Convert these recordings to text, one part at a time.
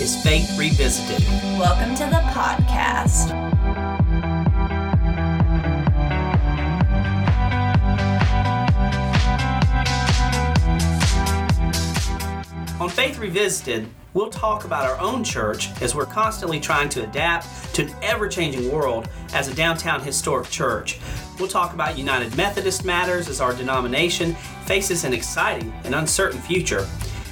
is Faith Revisited. Welcome to the podcast. On Faith Revisited, we'll talk about our own church as we're constantly trying to adapt to an ever changing world as a downtown historic church. We'll talk about United Methodist matters as our denomination faces an exciting and uncertain future.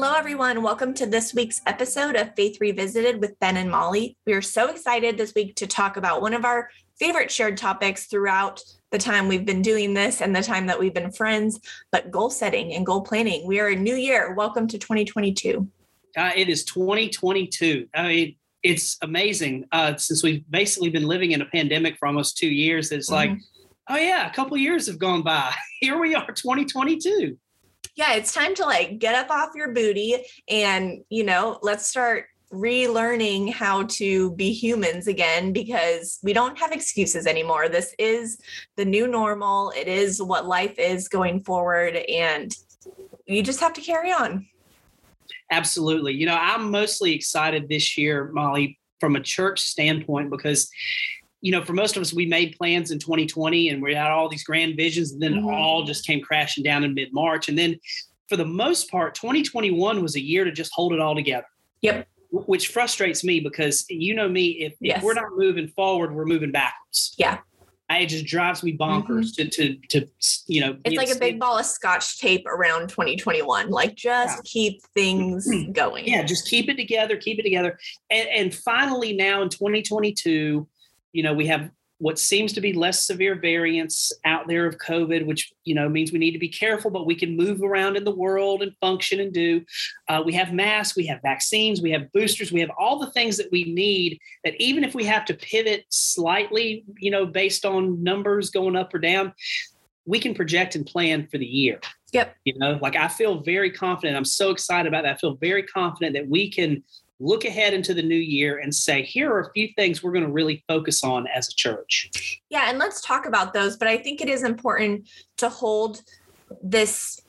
Hello, everyone. Welcome to this week's episode of Faith Revisited with Ben and Molly. We are so excited this week to talk about one of our favorite shared topics throughout the time we've been doing this and the time that we've been friends, but goal setting and goal planning. We are a new year. Welcome to 2022. Uh, it is 2022. I mean, it's amazing uh, since we've basically been living in a pandemic for almost two years. It's mm-hmm. like, oh, yeah, a couple years have gone by. Here we are, 2022 yeah, it's time to like get up off your booty and, you know, let's start relearning how to be humans again because we don't have excuses anymore. This is the new normal. It is what life is going forward and you just have to carry on. Absolutely. You know, I'm mostly excited this year, Molly, from a church standpoint because you know, for most of us, we made plans in 2020 and we had all these grand visions, and then mm-hmm. it all just came crashing down in mid March. And then for the most part, 2021 was a year to just hold it all together. Yep. Which frustrates me because you know me, if, yes. if we're not moving forward, we're moving backwards. Yeah. it just drives me bonkers mm-hmm. to, to, to, you know, it's like a big ball of scotch tape around 2021. Like just yeah. keep things going. Yeah. Just keep it together, keep it together. And, and finally now in 2022, you know, we have what seems to be less severe variants out there of COVID, which you know means we need to be careful, but we can move around in the world and function and do. Uh, we have masks, we have vaccines, we have boosters, we have all the things that we need. That even if we have to pivot slightly, you know, based on numbers going up or down, we can project and plan for the year. Yep. You know, like I feel very confident. I'm so excited about that. I feel very confident that we can look ahead into the new year and say, here are a few things we're going to really focus on as a church. Yeah, and let's talk about those. But I think it is important to hold this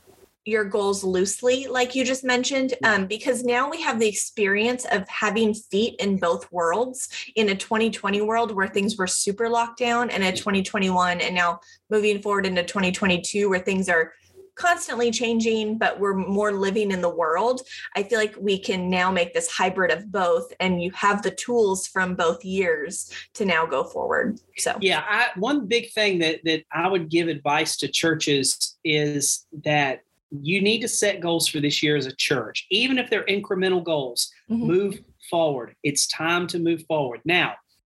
your goals loosely like you just mentioned um, because now we have the experience of having feet in both worlds in a 2020 world where things were super locked down and a 2021 and now moving forward into 2022 where things are constantly changing, but we're more living in the world. I feel like we can now make this hybrid of both, and you have the tools from both years to now go forward. So, yeah, I, one big thing that that I would give advice to churches is that you need to set goals for this year as a church, even if they're incremental goals. Mm-hmm. Move forward. It's time to move forward. Now,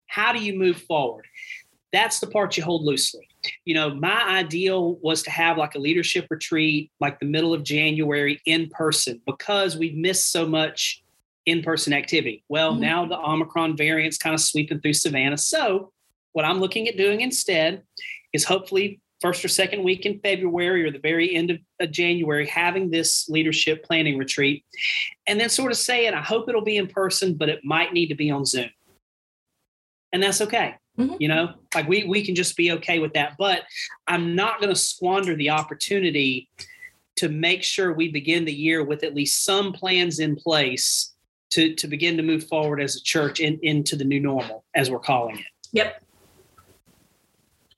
how do you move forward? That's the part you hold loosely you know, my ideal was to have like a leadership retreat, like the middle of January in person, because we've missed so much in person activity. Well, mm-hmm. now the Omicron variant's kind of sweeping through Savannah. So, what I'm looking at doing instead is hopefully first or second week in February or the very end of, of January, having this leadership planning retreat, and then sort of saying, I hope it'll be in person, but it might need to be on Zoom. And that's okay. Mm-hmm. You know, like we we can just be okay with that. But I'm not going to squander the opportunity to make sure we begin the year with at least some plans in place to to begin to move forward as a church in, into the new normal, as we're calling it. Yep.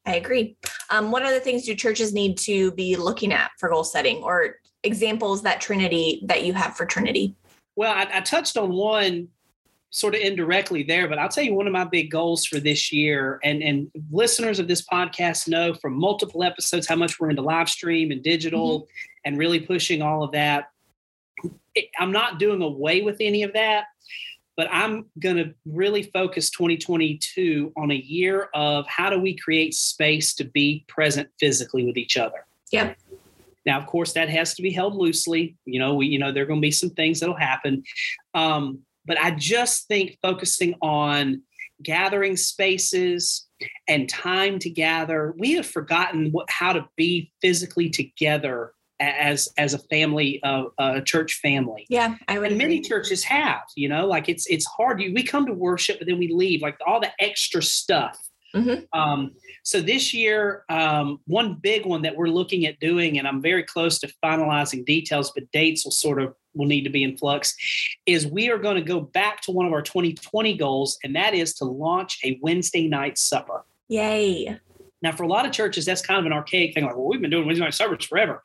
I agree. Um, what other things do churches need to be looking at for goal setting or examples that Trinity that you have for Trinity? Well, I, I touched on one sort of indirectly there, but I'll tell you one of my big goals for this year, and and listeners of this podcast know from multiple episodes how much we're into live stream and digital, mm-hmm. and really pushing all of that. I'm not doing away with any of that, but I'm going to really focus 2022 on a year of how do we create space to be present physically with each other. Yeah. Now, of course, that has to be held loosely. You know, we, you know, there are going to be some things that'll happen. Um, but I just think focusing on gathering spaces and time to gather, we have forgotten what, how to be physically together as as a family, uh, a church family. Yeah, I would. And agree. many churches have, you know, like it's it's hard. You we come to worship, but then we leave, like all the extra stuff. Mhm. Um, so this year, um, one big one that we're looking at doing, and I'm very close to finalizing details, but dates will sort of will need to be in flux, is we are going to go back to one of our 2020 goals, and that is to launch a Wednesday night supper. Yay. Now, for a lot of churches, that's kind of an archaic thing. Like, well, we've been doing Wednesday night suppers forever.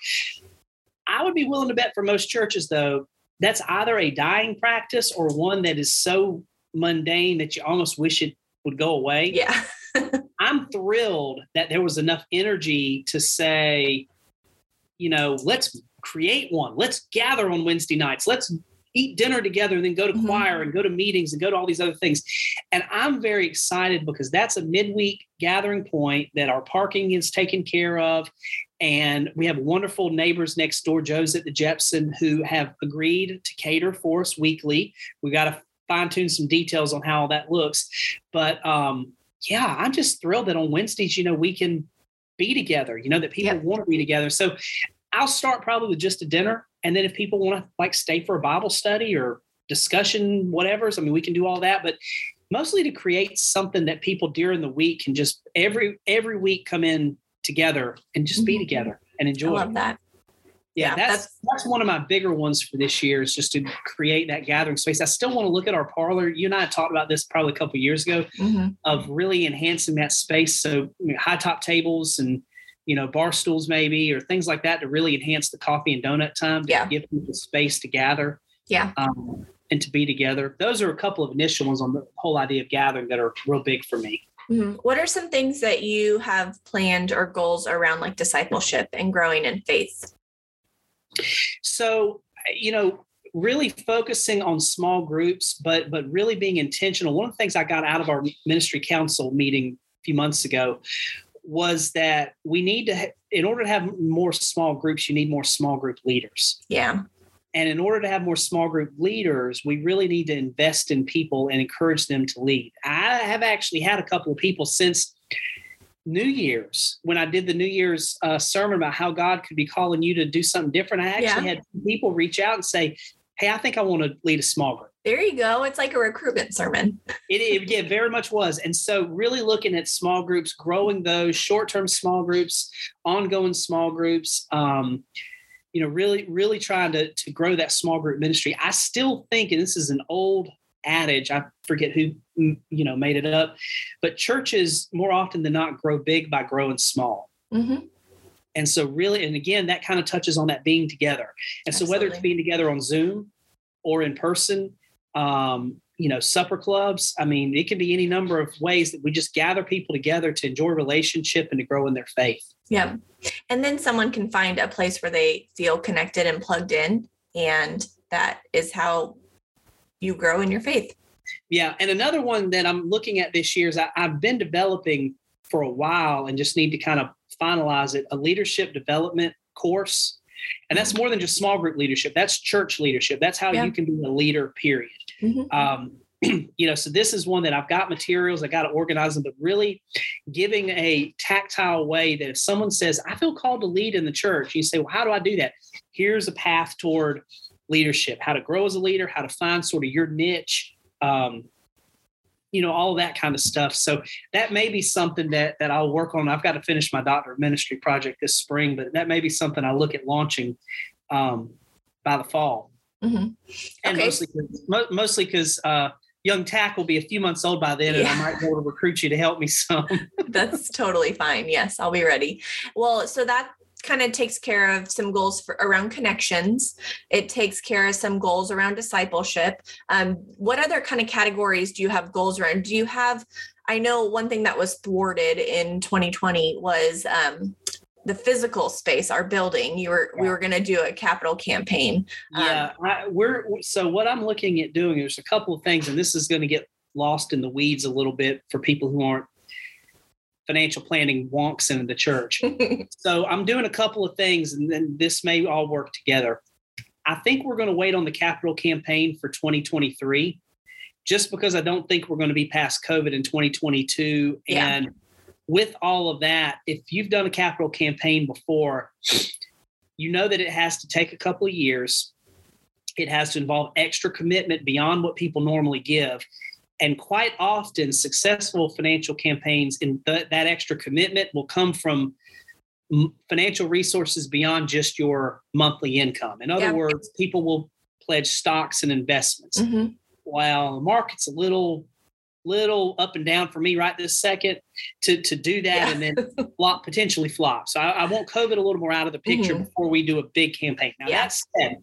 I would be willing to bet for most churches, though, that's either a dying practice or one that is so mundane that you almost wish it would go away. Yeah. I'm thrilled that there was enough energy to say, you know, let's create one. Let's gather on Wednesday nights. Let's eat dinner together and then go to Mhm. choir and go to meetings and go to all these other things. And I'm very excited because that's a midweek gathering point that our parking is taken care of. And we have wonderful neighbors next door, Joe's at the Jepson, who have agreed to cater for us weekly. We got to fine tune some details on how all that looks. But um, yeah, I'm just thrilled that on Wednesdays, you know, we can be together, you know, that people Yep. want to be together. So I'll start probably with just a dinner. And then if people want to like stay for a Bible study or discussion, whatever, I mean, we can do all that. But mostly to create something that people during the week can just every every week come in together and just be Mhm. together and I enjoy. love that. Yeah, Yeah, that's that's one of my bigger ones for this year is just to create that gathering space. I still want to look at our parlor. You and I talked about this probably a couple of years ago Mhm. of really enhancing that space. So you know, high top tables and you know bar stools maybe or things like that to really enhance the coffee and donut time to Yeah. give people space to gather Yeah. um, and to be together. Those are a couple of initial ones on the whole idea of gathering that are real big for me. Mhm. What are some things that you have planned or goals around like discipleship and growing in faith? So you know really focusing on small groups but but really being intentional. One of the things i got out of our ministry council meeting a few months ago was that we need to in order to have more small groups you need more small group leaders. Yeah. and in order to have more small group leaders we really need to invest in people and encourage them to lead. I have actually had a couple of people since New Year's, when I did the New Year's uh, sermon about how God could be calling you to do something different, I actually Yeah. had people reach out and say, Hey, I think I want to lead a small group. There you go. It's like a recruitment sermon. It, it yeah, very much was. And so, really looking at small groups, growing those short term small groups, ongoing small groups, um, you know, really, really trying to, to grow that small group ministry. I still think, and this is an old adage, I forget who, mm, you know, made it up, but churches more often than not grow big by growing small. Mhm. And so, really, and again, that kind of touches on that being together. And so, whether it's being together on Zoom or in person, um, you know, supper clubs, I mean, it can be any number of ways that we just gather people together to enjoy relationship and to grow in their faith. Yeah. And then someone can find a place where they feel connected and plugged in. And that is how you grow in your faith. Yeah. And another one that I'm looking at this year is I, I've been developing for a while and just need to kind of finalize it a leadership development course. And that's more than just small group leadership, that's church leadership. That's how Yeah. you can be a leader, period. Mhm. um, you know, so this is one that I've got materials, I got to organize them, but really giving a tactile way that if someone says, I feel called to lead in the church, you say, Well, how do I do that? Here's a path toward leadership, how to grow as a leader, how to find sort of your niche. Um, you know all that kind of stuff so that may be something that that i'll work on i've got to finish my doctor of ministry project this spring but that may be something i look at launching um, by the fall Mhm. and Okay. mostly mo- mostly because uh, young tack will be a few months old by then, and I might be able to recruit you to help me some. That's totally fine. Yes, I'll be ready. Well, so that kind of takes care of some goals for around connections. It takes care of some goals around discipleship. Um, what other kind of categories do you have goals around? Do you have? I know one thing that was thwarted in 2020 was um, the physical space, our building. You were we were going to do a capital campaign. Um, yeah, I, we're so what I'm looking at doing. There's a couple of things, and this is going to get lost in the weeds a little bit for people who aren't financial planning wonks in the church. so I'm doing a couple of things, and then this may all work together. I think we're going to wait on the capital campaign for 2023 just because I don't think we're going to be past COVID in 2022. Yeah. And with all of that, if you've done a capital campaign before, you know that it has to take a couple of years. It has to involve extra commitment beyond what people normally give. And quite often, successful financial campaigns and th- that extra commitment will come from m- financial resources beyond just your monthly income. In other Yeah. words, people will pledge stocks and investments. Mhm. While the market's a little little up and down for me right this second to to do that Yeah. and then flop potentially flop. So I, I want COVID a little more out of the picture Mhm. before we do a big campaign. Now Yeah. that said,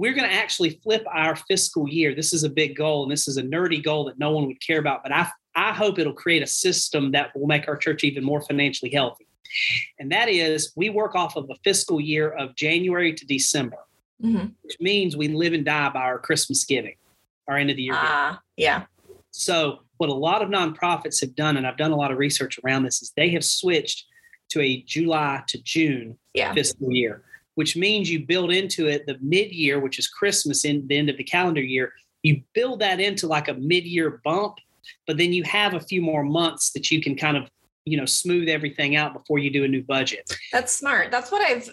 we're going to actually flip our fiscal year. This is a big goal, and this is a nerdy goal that no one would care about. But I I hope it'll create a system that will make our church even more financially healthy. And that is, we work off of a fiscal year of January to December, Mhm. which means we live and die by our Christmas giving, our end of the year. Ah, yeah. So, what a lot of nonprofits have done, and I've done a lot of research around this, is they have switched to a July to June Yeah. fiscal year, which means you build into it the mid year, which is Christmas in the end of the calendar year. You build that into like a mid year bump, but then you have a few more months that you can kind of you know smooth everything out before you do a new budget. That's smart. That's what I've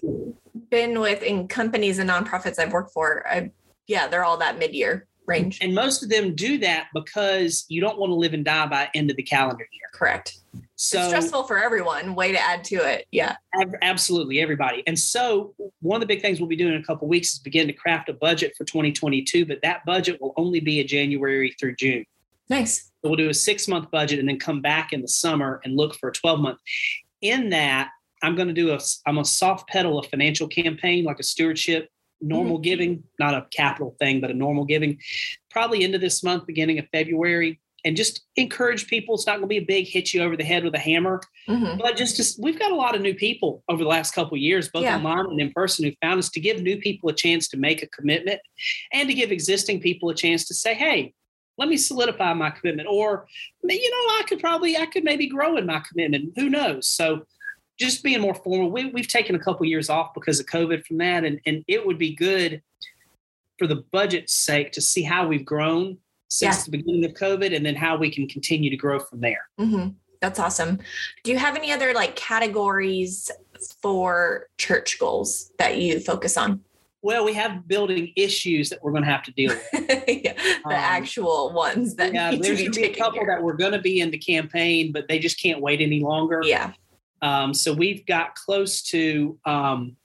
been with in companies and nonprofits I've worked for. I, yeah, they're all that mid-year range. And most of them do that because you don't want to live and die by end of the calendar year. Correct. So it's stressful for everyone. Way to add to it. Yeah. Ab- Absolutely, everybody. And so, one of the big things we'll be doing in a couple of weeks is begin to craft a budget for 2022. But that budget will only be a January through June. Nice. So we'll do a six month budget and then come back in the summer and look for a 12 month. In that, I'm going to do a I'm a soft pedal a financial campaign like a stewardship, normal giving, not a capital thing, but a normal giving, probably into this month, beginning of February. And just encourage people. It's not going to be a big hit you over the head with a hammer Mhm. but just, just we've got a lot of new people over the last couple of years, both Yeah. online and in person, who found us to give new people a chance to make a commitment and to give existing people a chance to say, hey, let me solidify my commitment. Or, you know, I could probably, I could maybe grow in my commitment. Who knows? So just being more formal. We, we've taken a couple of years off because of COVID from that. And, and it would be good for the budget's sake to see how we've grown since Yeah. the beginning of COVID and then how we can continue to grow from there. Mhm. That's awesome. Do you have any other like categories for church goals that you focus on? Well, we have building issues that we're going to have to deal with. yeah, the Um, actual ones that yeah, need there's going to be a couple that were going to be in the campaign, but they just can't wait any longer. Yeah. Um, so we've got close to um,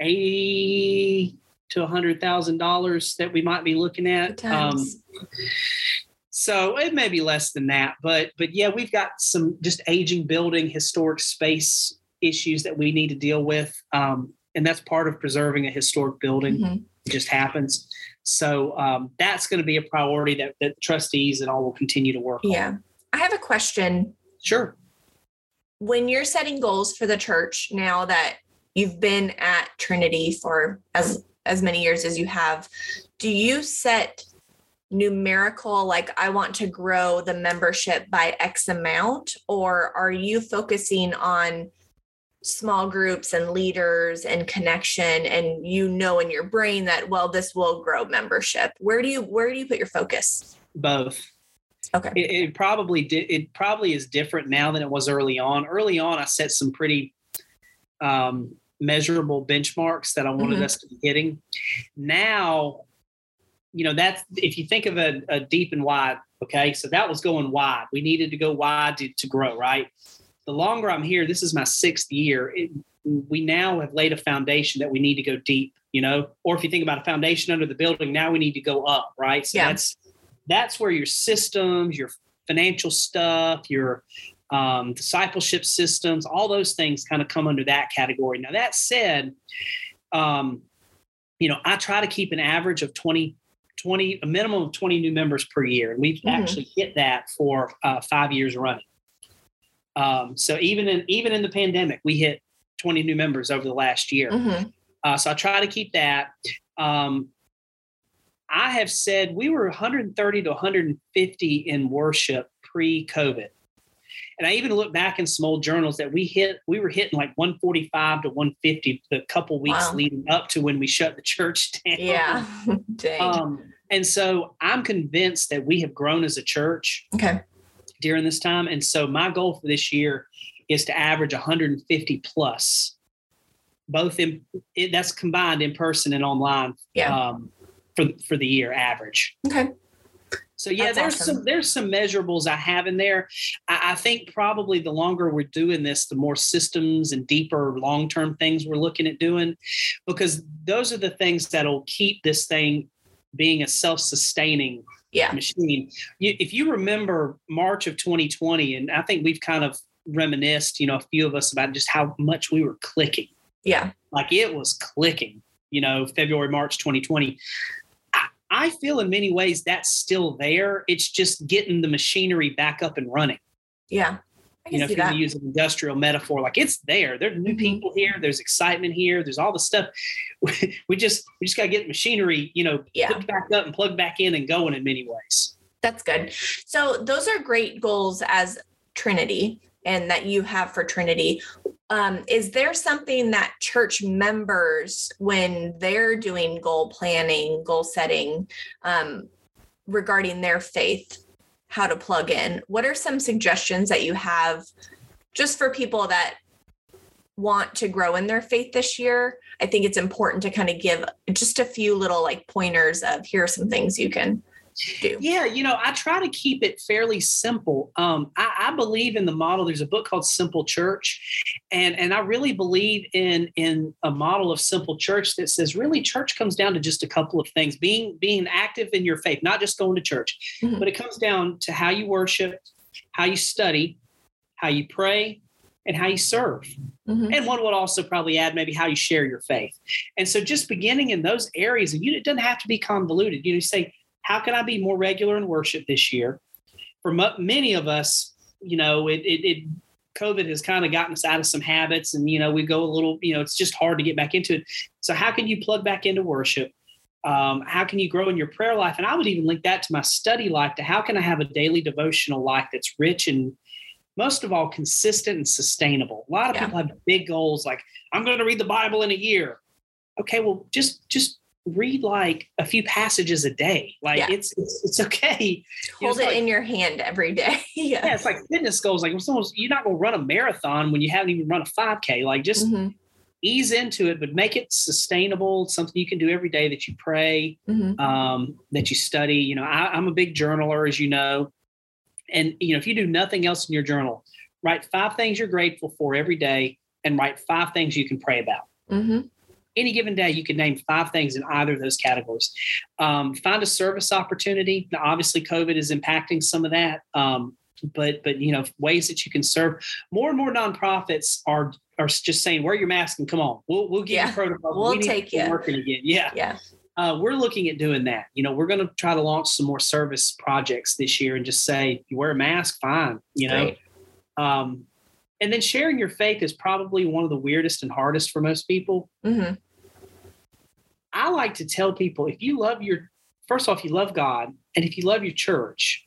eighty to a hundred thousand dollars that we might be looking at. Um, so it may be less than that, but but yeah, we've got some just aging building, historic space issues that we need to deal with, um, and that's part of preserving a historic building. Mhm. It just happens. So um, that's going to be a priority that, that trustees and all will continue to work on. Yeah. I have a question. Sure. When you're setting goals for the church now that you've been at Trinity for as as many years as you have, do you set numerical like I want to grow the membership by X amount? Or are you focusing on small groups and leaders and connection and you know in your brain that well this will grow membership? Where do you where do you put your focus? Both. Okay It, it probably di- it probably is different now than it was early on. Early on, I set some pretty um, measurable benchmarks that I wanted Mhm. us to be hitting. Now, you know, that's if you think of a, a deep and wide. Okay, so that was going wide. We needed to go wide to, to grow, right? The longer I'm here, this is my sixth year. It, we now have laid a foundation that we need to go deep. You know, or if you think about a foundation under the building, now we need to go up, right? So Yeah. that's that's where your systems, your financial stuff, your um, discipleship systems, all those things kind of come under that category. Now, that said, um, you know, I try to keep an average of 20, 20, a minimum of 20 new members per year. And we've Mhm. actually hit that for uh, five years running. Um, so even in even in the pandemic, we hit 20 new members over the last year. Mhm. Uh, so I try to keep that. Um, I have said we were 130 to 150 in worship pre-COVID, and I even look back in some old journals that we hit. We were hitting like 145 to 150 the couple weeks Wow. leading up to when we shut the church down. yeah dang Um, And so I'm convinced that we have grown as a church Okay. during this time. And so my goal for this year is to average 150 plus, both in it, that's combined in person and online. Yeah. Um, for for the year average. Okay. So yeah, That's there's awesome. some there's some measurables I have in there. I, I think probably the longer we're doing this, the more systems and deeper long term things we're looking at doing, because those are the things that'll keep this thing being a self sustaining Yeah. machine. You, if you remember March of 2020, and I think we've kind of reminisced, you know, a few of us about just how much we were clicking. Yeah. Like it was clicking, you know, February, March 2020. I, feel in many ways that's still there. It's just getting the machinery back up and running. Yeah. You know, if that. use an industrial metaphor, like it's there. There's new Mhm. people here. There's excitement here. There's all the stuff. We just we just got to get machinery, you know, Yeah. put back up and plug back in and going in many ways. That's good. So those are great goals as Trinity and that you have for Trinity. Um, is there something that church members, when they're doing goal planning, goal setting, um, regarding their faith, how to plug in? What are some suggestions that you have just for people that want to grow in their faith this year? I think it's important to kind of give just a few little like pointers of here are some things you can do. Yeah, you know, I try to keep it fairly simple. Um, I, I believe in the model. There's a book called Simple Church, and and I really believe in in a model of simple church that says really church comes down to just a couple of things: being being active in your faith, not just going to church, Mhm. but it comes down to how you worship, how you study, how you pray, and how you serve. Mhm. And one would also probably add maybe how you share your faith. And so just beginning in those areas, and you, it doesn't have to be convoluted. You know, you say, how can I be more regular in worship this year? For mo- many of us, you know, it, it, it COVID has kind of gotten us out of some habits, and you know, we go a little, you know, it's just hard to get back into it. So how can you plug back into worship? Um, how can you grow in your prayer life? And I would even link that to my study life. To how can I have a daily devotional life that's rich and most of all consistent and sustainable. A lot of Yeah. people have big goals like I'm going to read the Bible in a year. Okay, well just just read like a few passages a day. Like Yeah. it's, it's it's okay. You know, Hold it's it like- in your hand every day. yeah. Yeah, it's like fitness goals. Like if someone's you're not going to run a marathon when you haven't even run a 5K. Like just Mhm, ease into it, but make it sustainable. Something you can do every day that you pray, mhm. um, that you study. You know, I, I'm a big journaler, as you know. And you know, if you do nothing else in your journal, write five things you're grateful for every day, and write five things you can pray about. Mhm. Any given day, you could name five things in either of those categories. Um, find a service opportunity. Now, obviously, COVID is impacting some of that, um, but but you know, ways that you can serve. More and more nonprofits are are just saying, "Wear your mask and come on. We'll we'll give Yeah. you protocol. We'll We need take you." working again." Yeah Yeah. uh, we're looking at doing that. You know, we're going to try to launch some more service projects this year and just say, you wear a mask, fine. You know, Great. um, and then sharing your faith is probably one of the weirdest and hardest for most people. Mhm. I like to tell people if you love your, first off, you love God, and if you love your church,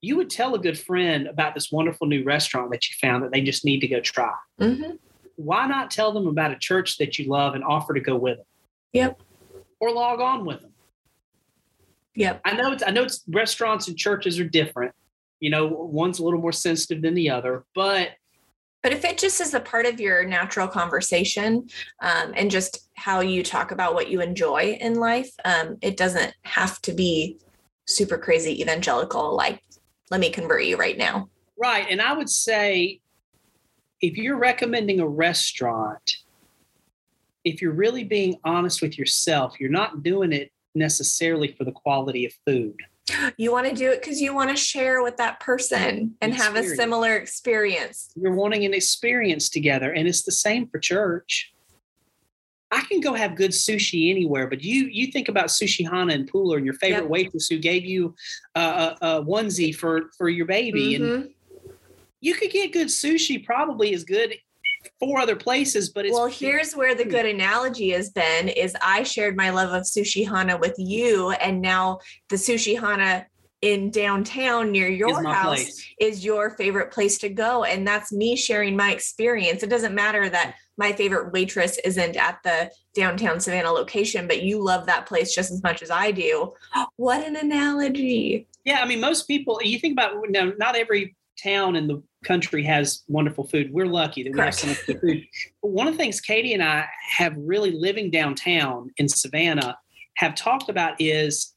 you would tell a good friend about this wonderful new restaurant that you found that they just need to go try. Mhm. Why not tell them about a church that you love and offer to go with them? Yep. Or log on with them. Yep. I know it's I know it's restaurants and churches are different. You know, one's a little more sensitive than the other, but But if it just is a part of your natural conversation um, and just how you talk about what you enjoy in life, um, it doesn't have to be super crazy evangelical, like, let me convert you right now. right. And I would say if you're recommending a restaurant, if you're really being honest with yourself, you're not doing it necessarily for the quality of food. You want to do it because you want to share with that person and have a similar experience. You're wanting an experience together, and it's the same for church. I can go have good sushi anywhere, but you you think about Sushi Hana and Pooler and your favorite Yep. waitress who gave you a, a, a onesie for for your baby, and Mhm. you could get good sushi probably as good four other places, but it's well, here's where the good analogy has been is I shared my love of sushi hana with you and now the sushi hana in downtown near your my house place. is your favorite place to go and that's me sharing my experience. It doesn't matter that my favorite waitress isn't at the downtown Savannah location, but you love that place just as much as I do. What an analogy. Yeah, I mean, most people, you think about now, not every town in the country has wonderful food. We're lucky that we Correct. have so much food. But one of the things Katie and I have really living downtown in Savannah have talked about is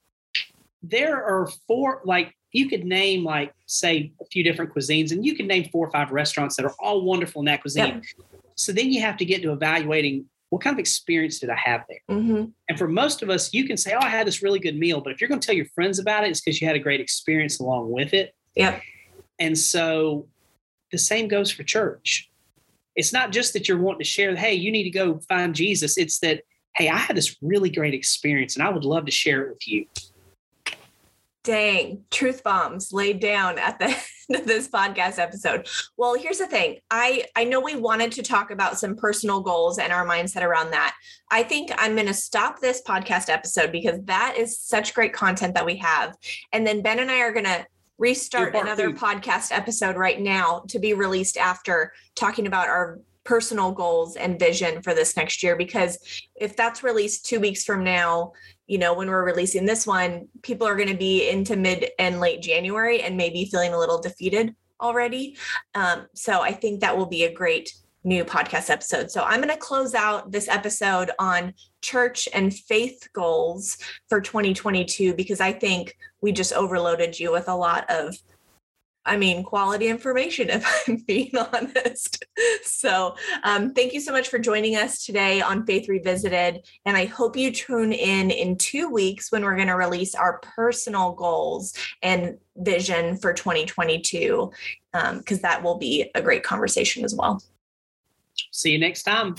there are four, like you could name like say a few different cuisines and you could name four or five restaurants that are all wonderful in that cuisine. Yep. So then you have to get to evaluating what kind of experience did I have there? Mm-hmm. And for most of us, you can say, Oh, I had this really good meal. But if you're going to tell your friends about it, it's because you had a great experience along with it. Yep. And so the same goes for church. It's not just that you're wanting to share, hey, you need to go find Jesus. It's that, hey, I had this really great experience and I would love to share it with you. Dang, truth bombs laid down at the end of this podcast episode. Well, here's the thing. I I know we wanted to talk about some personal goals and our mindset around that. I think I'm going to stop this podcast episode because that is such great content that we have. And then Ben and I are going to restart another podcast episode right now to be released after talking about our personal goals and vision for this next year because if that's released 2 weeks from now you know, when we're releasing this one, people are going to be into mid and late January and maybe feeling a little defeated already. Um, so I think that will be a great new podcast episode. So I'm going to close out this episode on church and faith goals for 2022 because I think we just overloaded you with a lot of I mean, quality information, if I'm being honest. So, um, thank you so much for joining us today on Faith Revisited. And I hope you tune in in two weeks when we're going to release our personal goals and vision for 2022, because um, that will be a great conversation as well. See you next time.